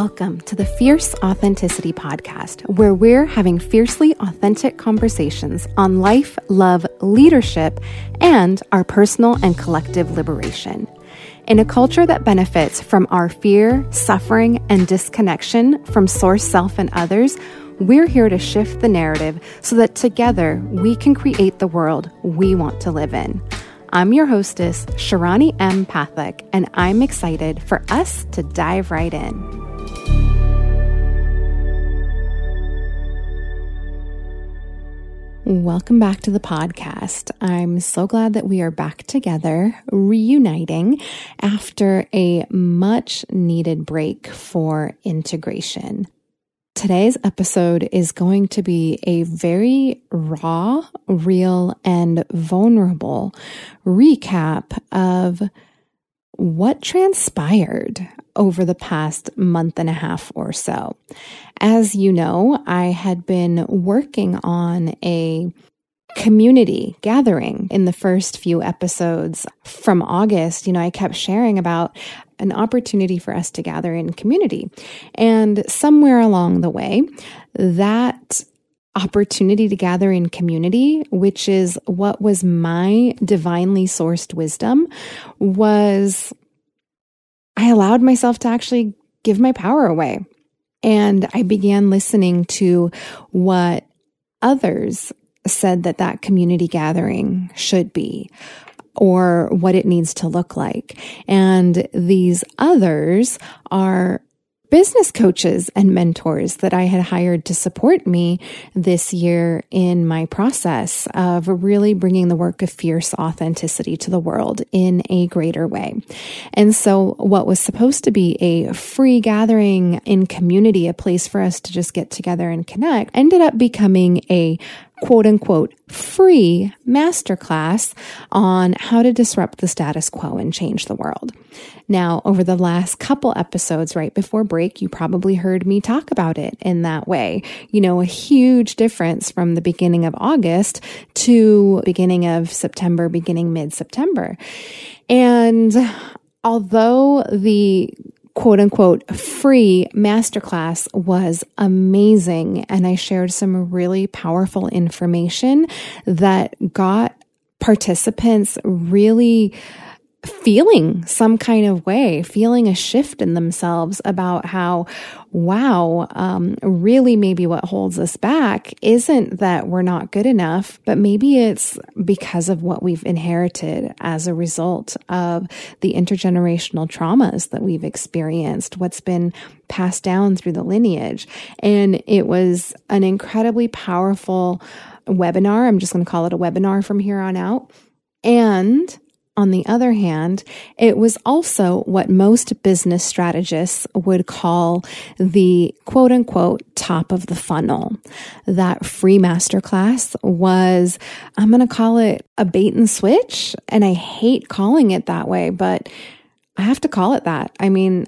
Welcome to the Fierce Authenticity Podcast, where we're having fiercely authentic conversations on life, love, leadership, and our personal and collective liberation. In a culture that benefits from our fear, suffering, and disconnection from source self and others, we're here to shift the narrative so that together we can create the world we want to live in. I'm your hostess, Shirani M. Pathak, and I'm excited for us to dive right in. Welcome back to the podcast. I'm so glad that we are back together, reuniting after a much needed break for integration. Today's episode is going to be a very raw, real, and vulnerable recap of what transpired over the past month and a half or so. As you know, I had been working on a community gathering in the first few episodes from August. You know, I kept sharing about an opportunity for us to gather in community. And somewhere along the way, that opportunity to gather in community, which is what was my divinely sourced wisdom, was I allowed myself to actually give my power away. And I began listening to what others said that that community gathering should be or what it needs to look like. And these others are business coaches and mentors that I had hired to support me this year in my process of really bringing the work of fierce authenticity to the world in a greater way. And so, what was supposed to be a free gathering in community, a place for us to just get together and connect, ended up becoming a quote unquote free masterclass on how to disrupt the status quo and change the world. Now, over the last couple episodes right before break, you probably heard me talk about it in that way. You know, a huge difference from the beginning of August to beginning of September, beginning mid September. And although the quote unquote free masterclass was amazing. And I shared some really powerful information that got participants really feeling some kind of way, feeling a shift in themselves about how, wow, um, really maybe what holds us back isn't that we're not good enough, but maybe it's because of what we've inherited as a result of the intergenerational traumas that we've experienced, what's been passed down through the lineage. And it was an incredibly powerful webinar. I'm just going to call it a webinar from here on out. And on the other hand, it was also what most business strategists would call the quote unquote top of the funnel. That free masterclass was, I'm going to call it a bait and switch. And I hate calling it that way, but I have to call it that. I mean,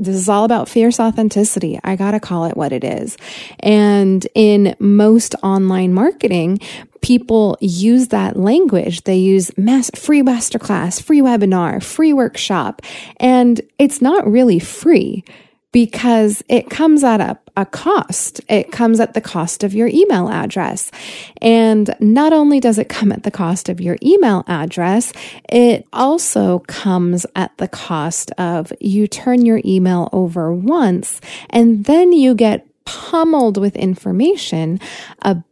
this is all about fierce authenticity. I got to call it what it is. And in most online marketing, people use that language. They use mass, free masterclass, free webinar, free workshop, and it's not really free because it comes at a, a cost. It comes at the cost of your email address. And not only does it come at the cost of your email address, it also comes at the cost of you turn your email over once and then you get pummeled with information about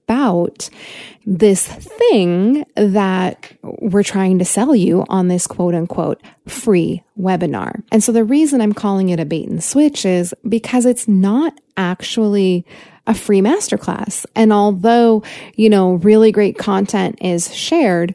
this thing that we're trying to sell you on this quote unquote free webinar. And so the reason I'm calling it a bait and switch is because it's not actually a free masterclass. And although, you know, really great content is shared,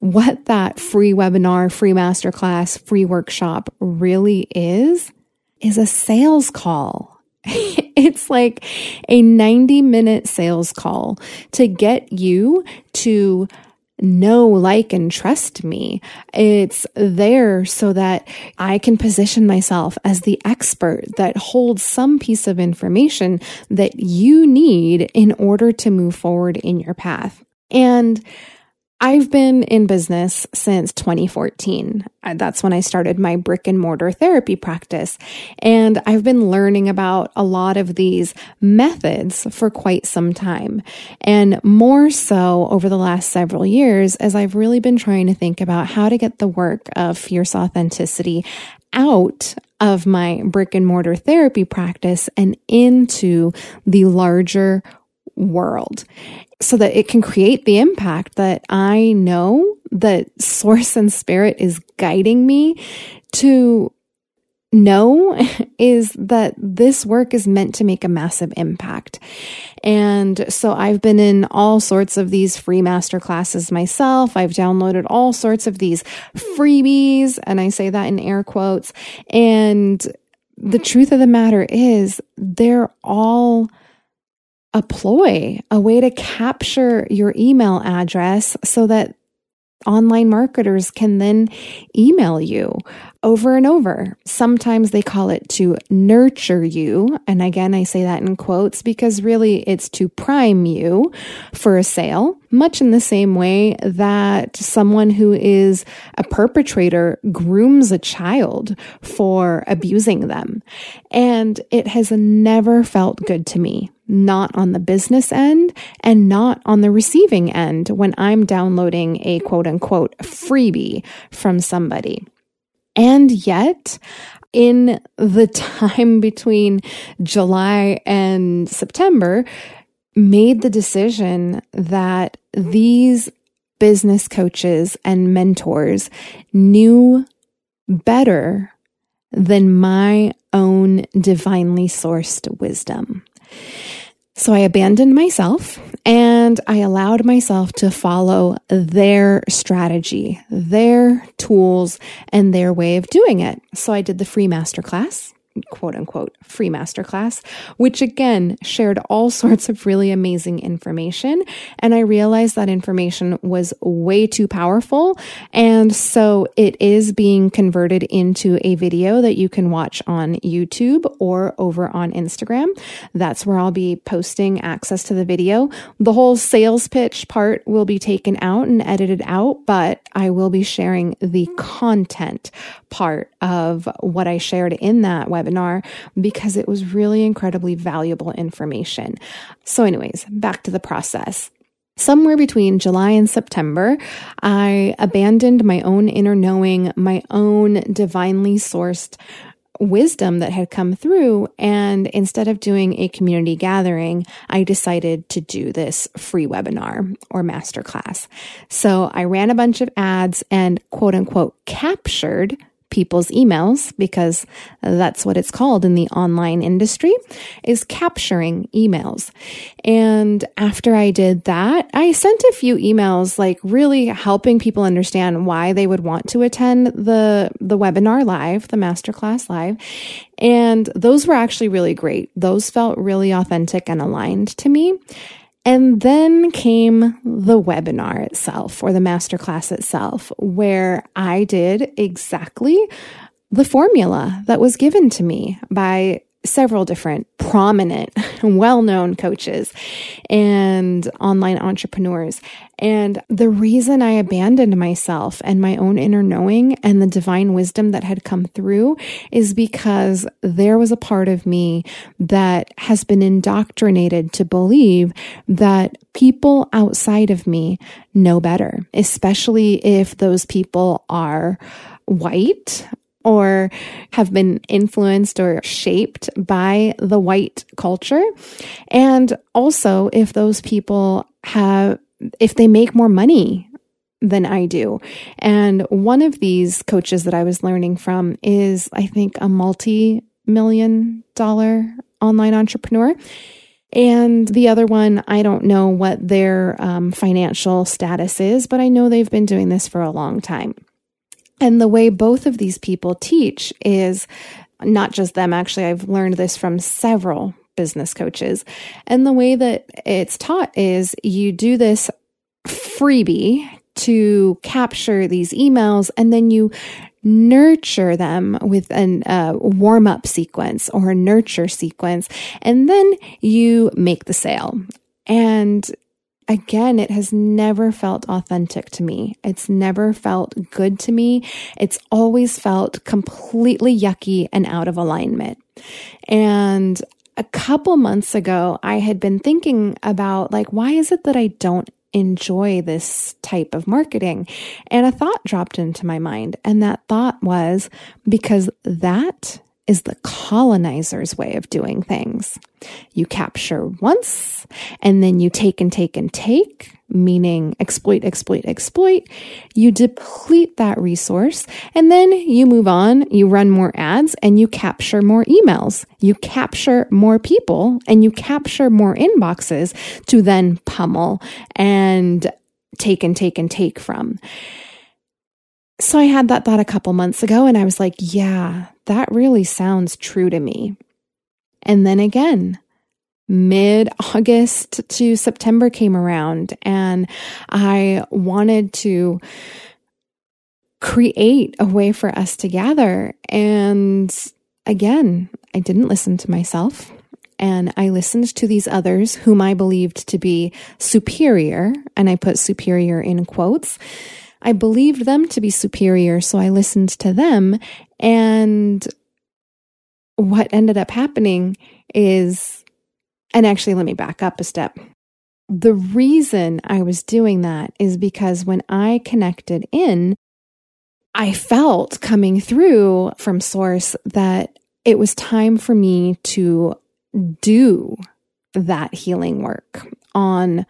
what that free webinar, free masterclass, free workshop really is, is a sales call it's like a 90 minute sales call to get you to know, like, and trust me. It's there so that I can position myself as the expert that holds some piece of information that you need in order to move forward in your path. And I've been in business since 2014. Uh, that's when I started my brick and mortar therapy practice. And I've been learning about a lot of these methods for quite some time. And more so over the last several years, as I've really been trying to think about how to get the work of fierce authenticity out of my brick and mortar therapy practice and into the larger world so that it can create the impact that I know that source and spirit is guiding me to know is that this work is meant to make a massive impact. And so I've been in all sorts of these free master classes myself. I've downloaded all sorts of these freebies, and I say that in air quotes. And the truth of the matter is, they're all a ploy, a way to capture your email address so that online marketers can then email you over and over. Sometimes they call it to nurture you. And again, I say that in quotes because really it's to prime you for a sale, much in the same way that someone who is a perpetrator grooms a child for abusing them. And it has never felt good to me not on the business end and not on the receiving end when I'm downloading a quote unquote freebie from somebody. And yet, in the time between July and September, made the decision that these business coaches and mentors knew better than my own divinely sourced wisdom. So I abandoned myself and I allowed myself to follow their strategy, their tools, and their way of doing it. So I did the free masterclass quote unquote free masterclass, which again shared all sorts of really amazing information. And I realized that information was way too powerful. And so it is being converted into a video that you can watch on YouTube or over on Instagram. That's where I'll be posting access to the video. The whole sales pitch part will be taken out and edited out, but I will be sharing the content part of what I shared in that webinar webinar because it was really incredibly valuable information. So, anyways, back to the process. Somewhere between July and September, I abandoned my own inner knowing, my own divinely sourced wisdom that had come through. And instead of doing a community gathering, I decided to do this free webinar or masterclass. So I ran a bunch of ads and quote unquote captured people's emails because that's what it's called in the online industry is capturing emails. And after I did that, I sent a few emails like really helping people understand why they would want to attend the the webinar live, the masterclass live. And those were actually really great. Those felt really authentic and aligned to me. And then came the webinar itself or the masterclass itself, where I did exactly the formula that was given to me by several different prominent, well known coaches and online entrepreneurs. And the reason I abandoned myself and my own inner knowing and the divine wisdom that had come through is because there was a part of me that has been indoctrinated to believe that people outside of me know better, especially if those people are white or have been influenced or shaped by the white culture. And also, if those people have, if they make more money than I do. And one of these coaches that I was learning from is, I think, a multi million dollar online entrepreneur. And the other one, I don't know what their um, financial status is, but I know they've been doing this for a long time. And the way both of these people teach is not just them, actually, I've learned this from several business coaches. And the way that it's taught is you do this freebie to capture these emails and then you nurture them with a uh, warm up sequence or a nurture sequence, and then you make the sale. And again, it has never felt authentic to me. It's never felt good to me. It's always felt completely yucky and out of alignment. And a couple months ago, I had been thinking about like, why is it that I don't enjoy this type of marketing? And a thought dropped into my mind. And that thought was because that is the colonizer's way of doing things. You capture once and then you take and take and take, meaning exploit, exploit, exploit. You deplete that resource and then you move on, you run more ads and you capture more emails. You capture more people and you capture more inboxes to then pummel and take and take and take from. So I had that thought a couple months ago and I was like, yeah, that really sounds true to me. And then again, mid August to September came around and I wanted to create a way for us to gather. And again, I didn't listen to myself. And I listened to these others whom I believed to be superior, and I put superior in quotes I believed them to be superior, so I listened to them. And what ended up happening is, and actually, let me back up a step. The reason I was doing that is because when I connected in, I felt coming through from source that it was time for me to do that healing work on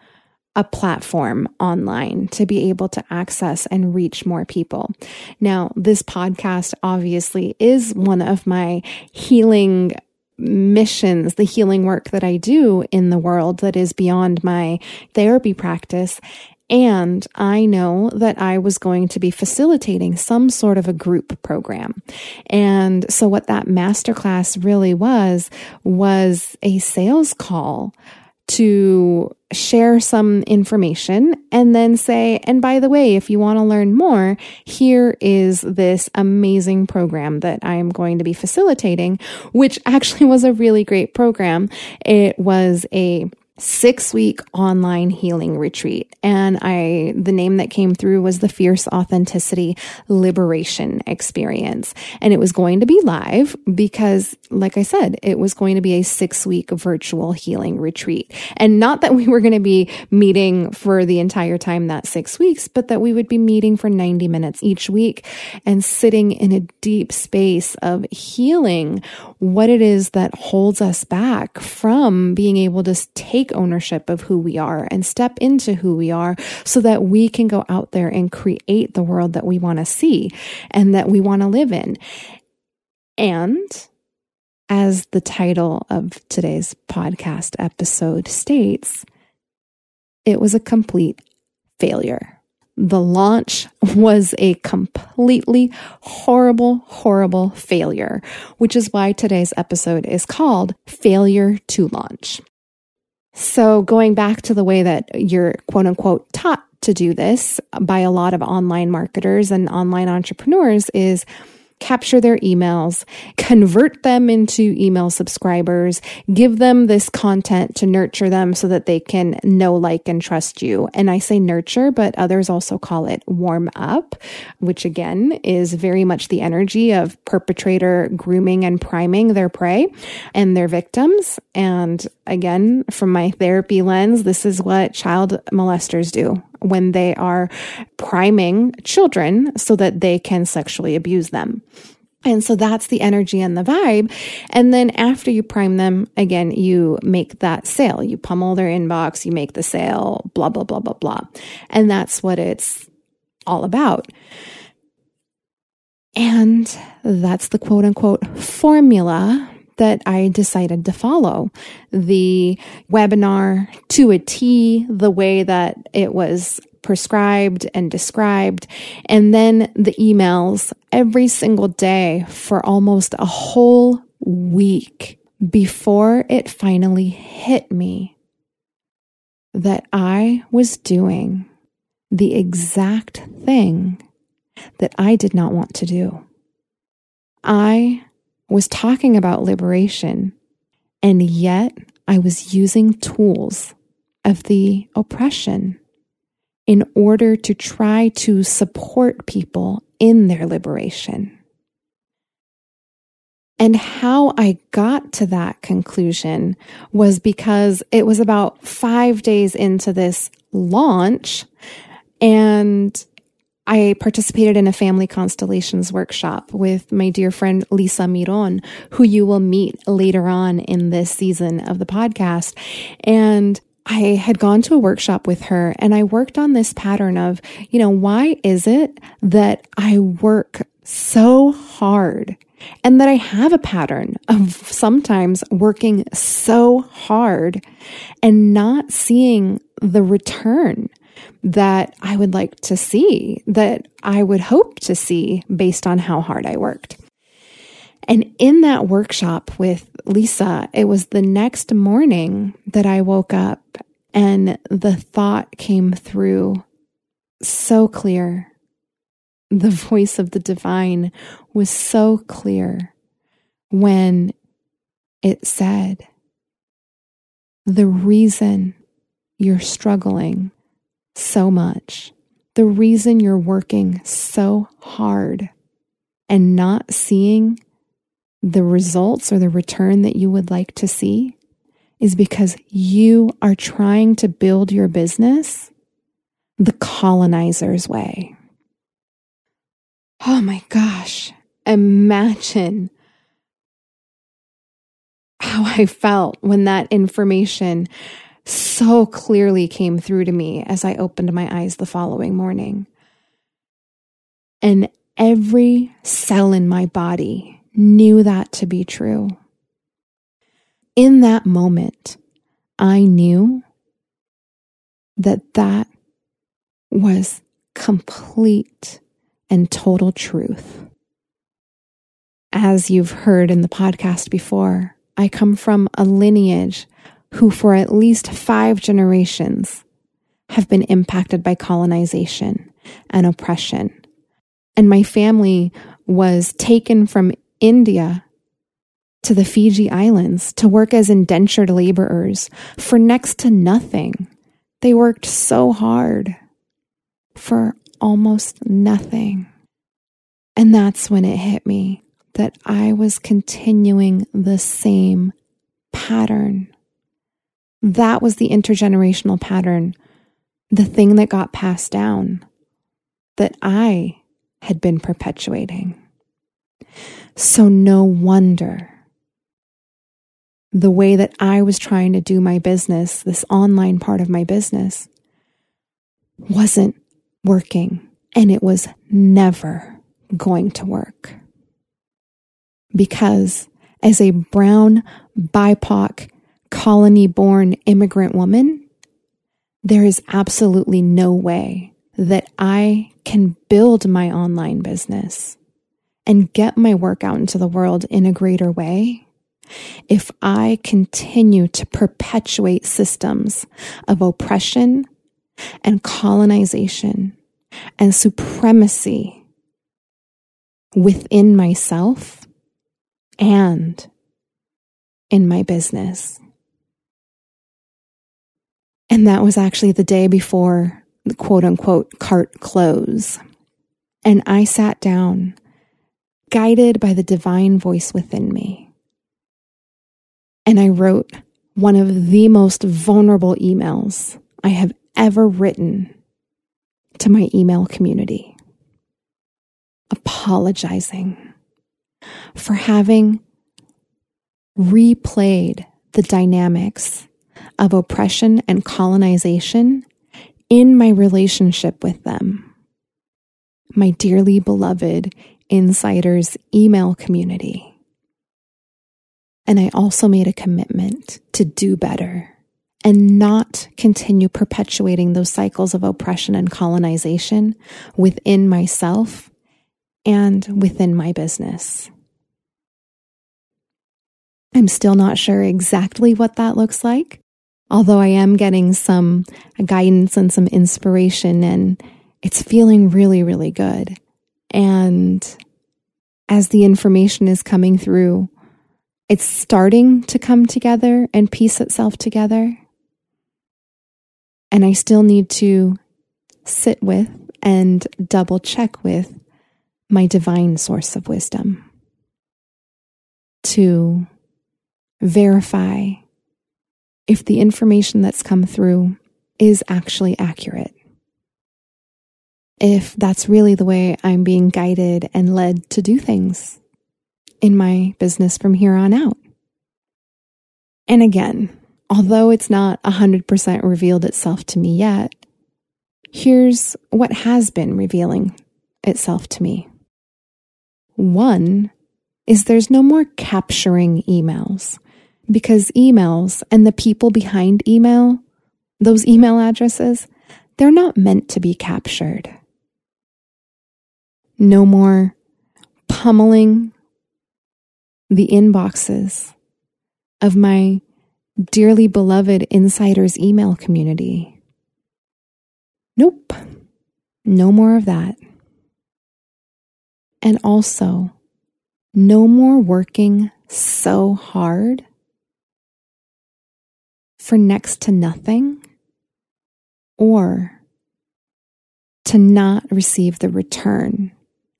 a platform online to be able to access and reach more people. Now, this podcast obviously is one of my healing missions, the healing work that I do in the world that is beyond my therapy practice. And I know that I was going to be facilitating some sort of a group program. And so what that masterclass really was, was a sales call to share some information and then say, and by the way, if you want to learn more, here is this amazing program that I am going to be facilitating, which actually was a really great program. It was a six week online healing retreat. And I, the name that came through was the Fierce Authenticity Liberation Experience. And it was going to be live because, like I said, it was going to be a six week virtual healing retreat. And not that we were going to be meeting for the entire time that six weeks, but that we would be meeting for 90 minutes each week and sitting in a deep space of healing what it is that holds us back from being able to take ownership of who we are and step into who we are so that we can go out there and create the world that we want to see and that we want to live in. And as the title of today's podcast episode states, it was a complete failure. The launch was a completely horrible, horrible failure, which is why today's episode is called Failure to Launch. So, going back to the way that you're quote unquote taught to do this by a lot of online marketers and online entrepreneurs is capture their emails, convert them into email subscribers, give them this content to nurture them so that they can know, like, and trust you. And I say nurture, but others also call it warm up, which again is very much the energy of perpetrator grooming and priming their prey and their victims. And again, from my therapy lens, this is what child molesters do when they are priming children so that they can sexually abuse them. And so that's the energy and the vibe. And then after you prime them, again, you make that sale. You pummel their inbox, you make the sale, blah, blah, blah, blah, blah. And that's what it's all about. And that's the quote unquote formula that I decided to follow. The webinar to a T, the way that it was prescribed and described, and then the emails every single day for almost a whole week before it finally hit me that I was doing the exact thing that I did not want to do. I was talking about liberation, and yet I was using tools of the oppression in order to try to support people in their liberation. And how I got to that conclusion was because it was about five days into this launch and I participated in a family constellations workshop with my dear friend Lisa Miron, who you will meet later on in this season of the podcast. And I had gone to a workshop with her and I worked on this pattern of, you know, why is it that I work so hard and that I have a pattern of sometimes working so hard and not seeing the return that I would like to see, that I would hope to see based on how hard I worked. And in that workshop with Lisa, it was the next morning that I woke up and the thought came through so clear the voice of the divine was so clear when it said, The reason you're struggling so much, the reason you're working so hard and not seeing the results or the return that you would like to see is because you are trying to build your business the colonizer's way. Oh my gosh. Imagine how I felt when that information so clearly came through to me as I opened my eyes the following morning. And every cell in my body knew that to be true. In that moment, I knew that that was complete and total truth. As you've heard in the podcast before, I come from a lineage who, for at least five generations, have been impacted by colonization and oppression. And my family was taken from India to the Fiji Islands to work as indentured laborers for next to nothing. They worked so hard for almost nothing. And that's when it hit me that I was continuing the same pattern. That was the intergenerational pattern, the thing that got passed down that I had been perpetuating. So, no wonder the way that I was trying to do my business, this online part of my business, wasn't working and it was never going to work. Because as a brown, BIPOC, colony born immigrant woman, there is absolutely no way that I can build my online business and get my work out into the world in a greater way if I continue to perpetuate systems of oppression and colonization and supremacy within myself and in my business. And that was actually the day before the quote unquote cart close. And I sat down, guided by the divine voice within me. And I wrote one of the most vulnerable emails I have ever written to my email community, apologizing for having replayed the dynamics of oppression and colonization in my relationship with them. My dearly beloved insiders email community. And I also made a commitment to do better and not continue perpetuating those cycles of oppression and colonization within myself and within my business. I'm still not sure exactly what that looks like, although I am getting some guidance and some inspiration, and it's feeling really, really good. And as the information is coming through, it's starting to come together and piece itself together. And I still need to sit with and double check with my divine source of wisdom to verify if the information that's come through is actually accurate. If that's really the way I'm being guided and led to do things in my business from here on out. And again, although it's not 100% revealed itself to me yet, here's what has been revealing itself to me. One is there's no more capturing emails because emails and the people behind email, those email addresses, they're not meant to be captured. No more pummeling the inboxes of my dearly beloved insiders email community. Nope, no more of that. And also, no more working so hard for next to nothing or to not receive the return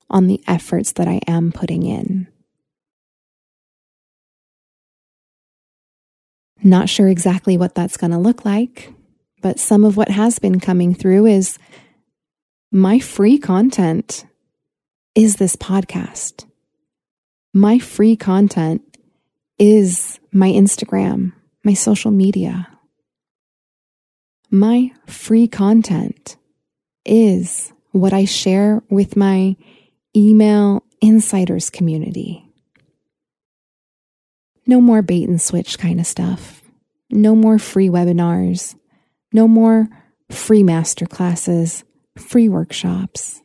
on the efforts that I am putting in. Not sure exactly what that's going to look like, but some of what has been coming through is my free content is this podcast. My free content is my Instagram, my social media. My free content is what I share with my email insiders community. No more bait and switch kind of stuff. No more free webinars. No more free master classes, free workshops.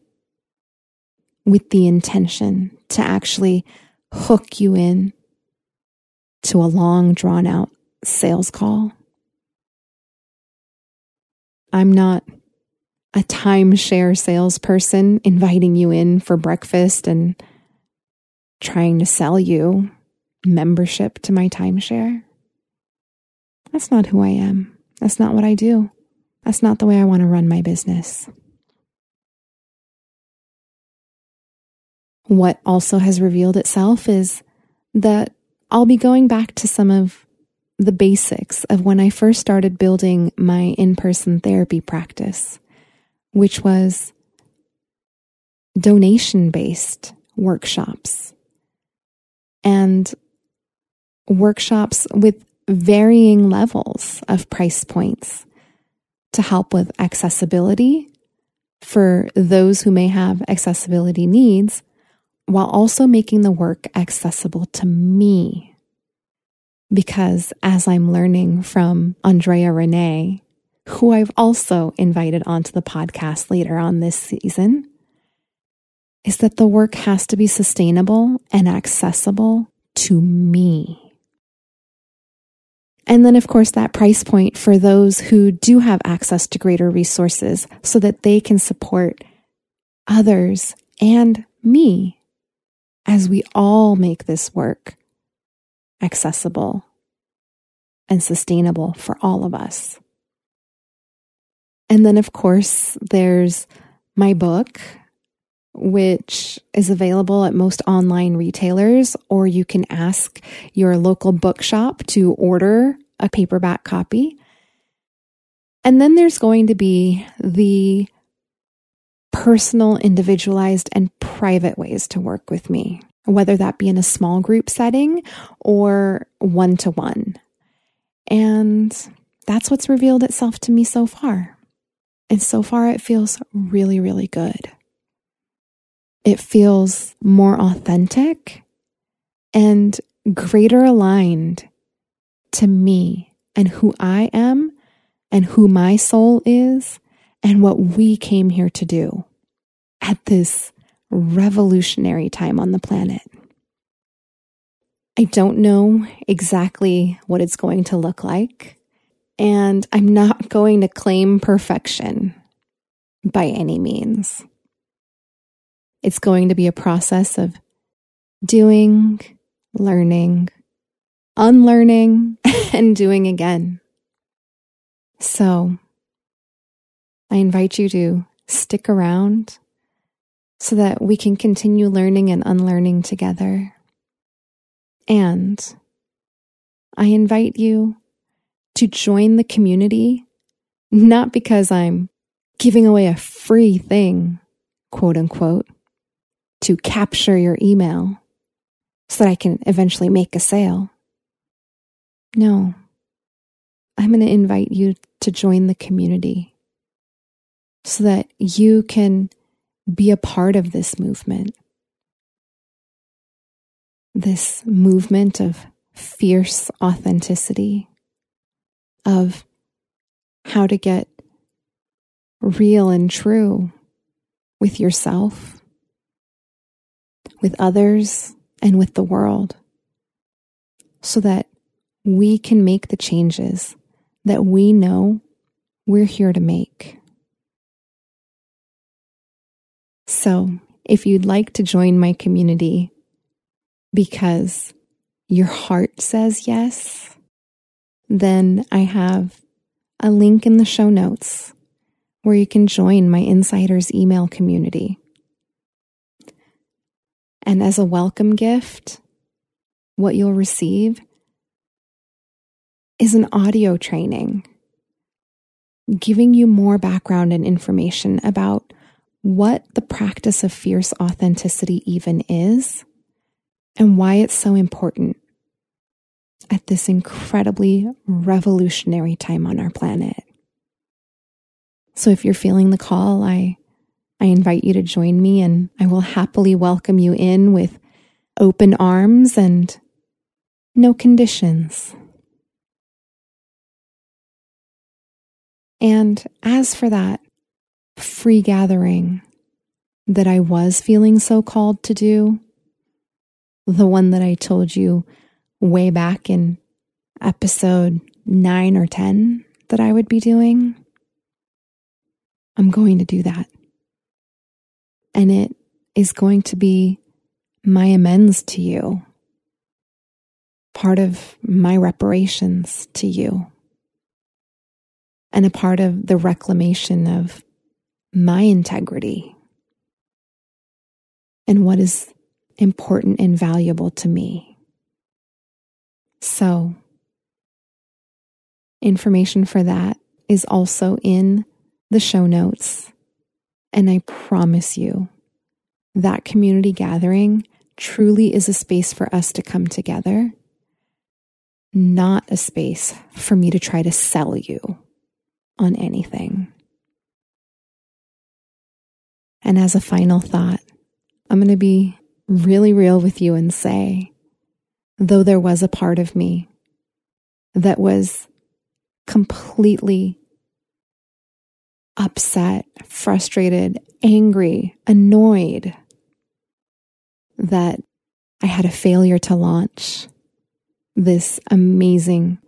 With the intention to actually hook you in to a long, drawn out sales call. I'm not a timeshare salesperson inviting you in for breakfast and trying to sell you membership to my timeshare. That's not who I am. That's not what I do. That's not the way I want to run my business. What also has revealed itself is that I'll be going back to some of the basics of when I first started building my in person therapy practice, which was donation based workshops and workshops with varying levels of price points to help with accessibility for those who may have accessibility needs while also making the work accessible to me. Because as I'm learning from Andrea Renee, who I've also invited onto the podcast later on this season, is that the work has to be sustainable and accessible to me. And then, of course, that price point for those who do have access to greater resources so that they can support others and me as we all make this work accessible and sustainable for all of us. And then, of course, there's my book, which is available at most online retailers, or you can ask your local bookshop to order a paperback copy. And then there's going to be the personal, individualized, and private ways to work with me, whether that be in a small group setting or one to one. And that's what's revealed itself to me so far. And so far, it feels really, really good. It feels more authentic and greater aligned to me and who I am and who my soul is and what we came here to do at this revolutionary time on the planet. I don't know exactly what it's going to look like, and I'm not going to claim perfection by any means. It's going to be a process of doing, learning, unlearning, and doing again. So I invite you to stick around so that we can continue learning and unlearning together. And I invite you to join the community, not because I'm giving away a free thing, quote unquote, to capture your email so that I can eventually make a sale. No, I'm going to invite you to join the community so that you can be a part of this movement. This movement of fierce authenticity, of how to get real and true with yourself, with others, and with the world, so that we can make the changes that we know we're here to make. So, if you'd like to join my community because your heart says yes, then I have a link in the show notes where you can join my insiders email community. And as a welcome gift, what you'll receive is an audio training giving you more background and information about what the practice of fierce authenticity even is and why it's so important at this incredibly revolutionary time on our planet. So if you're feeling the call, I I invite you to join me and I will happily welcome you in with open arms and no conditions. And as for that free gathering that I was feeling so called to do, the one that I told you way back in episode nine or 10 that I would be doing, I'm going to do that. And it is going to be my amends to you, part of my reparations to you, and a part of the reclamation of my integrity and what is important and valuable to me. So, information for that is also in the show notes and I promise you, that community gathering truly is a space for us to come together, not a space for me to try to sell you on anything. And as a final thought, I'm going to be really real with you and say, though there was a part of me that was completely upset, frustrated, angry, annoyed that I had a failure to launch this amazing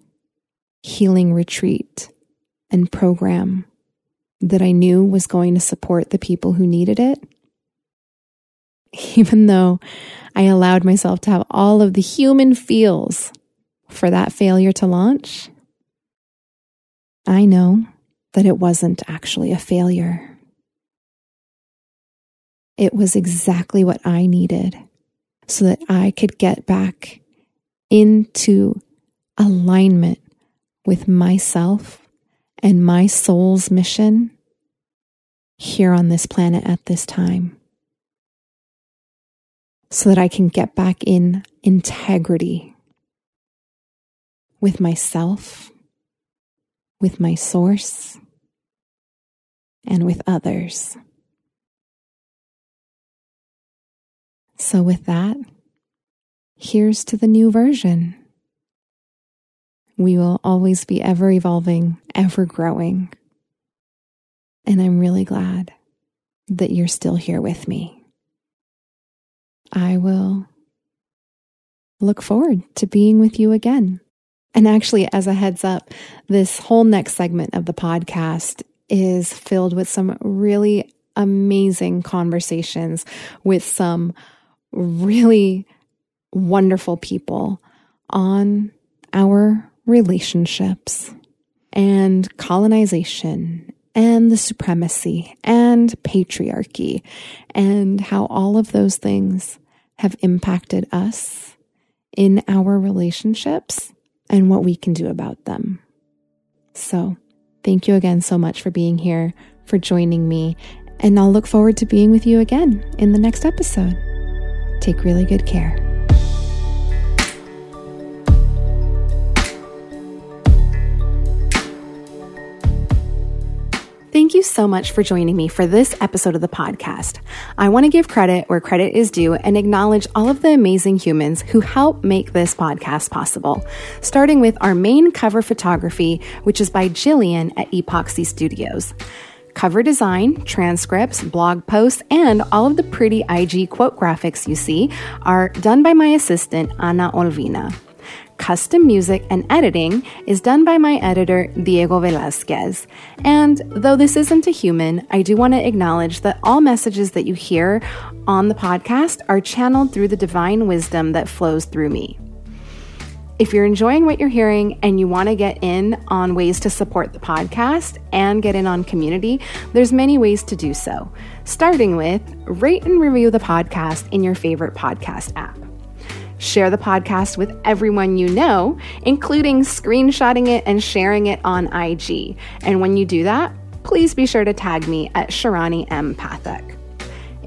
healing retreat and program that I knew was going to support the people who needed it. Even though I allowed myself to have all of the human feels for that failure to launch, I know that it wasn't actually a failure. It was exactly what I needed so that I could get back into alignment with myself and my soul's mission here on this planet at this time. So that I can get back in integrity with myself, with my source, and with others. So, with that, here's to the new version. We will always be ever evolving, ever growing. And I'm really glad that you're still here with me. I will look forward to being with you again. And actually, as a heads up, this whole next segment of the podcast is filled with some really amazing conversations with some really wonderful people on our relationships and colonization and the supremacy and patriarchy and how all of those things have impacted us in our relationships and what we can do about them. So, thank you again so much for being here, for joining me, and I'll look forward to being with you again in the next episode. Take really good care. Thank you so much for joining me for this episode of the podcast. I want to give credit where credit is due and acknowledge all of the amazing humans who help make this podcast possible, starting with our main cover photography, which is by Jillian at Epoxy Studios. Cover design, transcripts, blog posts, and all of the pretty IG quote graphics you see are done by my assistant, Ana Olvina. Custom music and editing is done by my editor, Diego Velasquez. And though this isn't a human, I do want to acknowledge that all messages that you hear on the podcast are channeled through the divine wisdom that flows through me. If you're enjoying what you're hearing and you want to get in on ways to support the podcast and get in on community, there's many ways to do so. Starting with rate and review the podcast in your favorite podcast app. Share the podcast with everyone you know, including screenshotting it and sharing it on IG. And when you do that, please be sure to tag me at Sharani M. Pathak.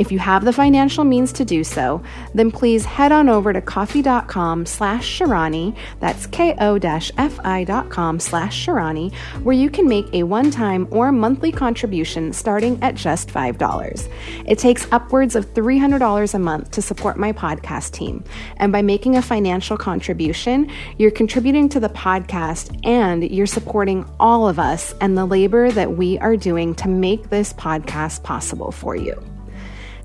If you have the financial means to do so, then please head on over to ko-fi.com slash Sharani, that's ko-fi.com slash Sharani, where you can make a one-time or monthly contribution starting at just $5. It takes upwards of $300 a month to support my podcast team. And by making a financial contribution, you're contributing to the podcast and you're supporting all of us and the labor that we are doing to make this podcast possible for you.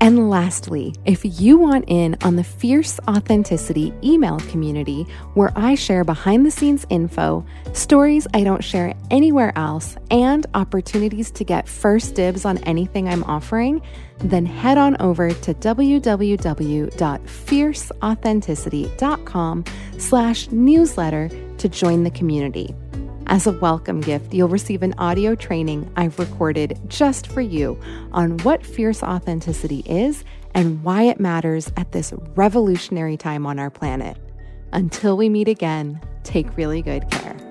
And lastly, if you want in on the Fierce Authenticity email community where I share behind the scenes info, stories I don't share anywhere else, and opportunities to get first dibs on anything I'm offering, then head on over to www.fierceauthenticity.com slash newsletter to join the community. As a welcome gift, you'll receive an audio training I've recorded just for you on what fierce authenticity is and why it matters at this revolutionary time on our planet. Until we meet again, take really good care.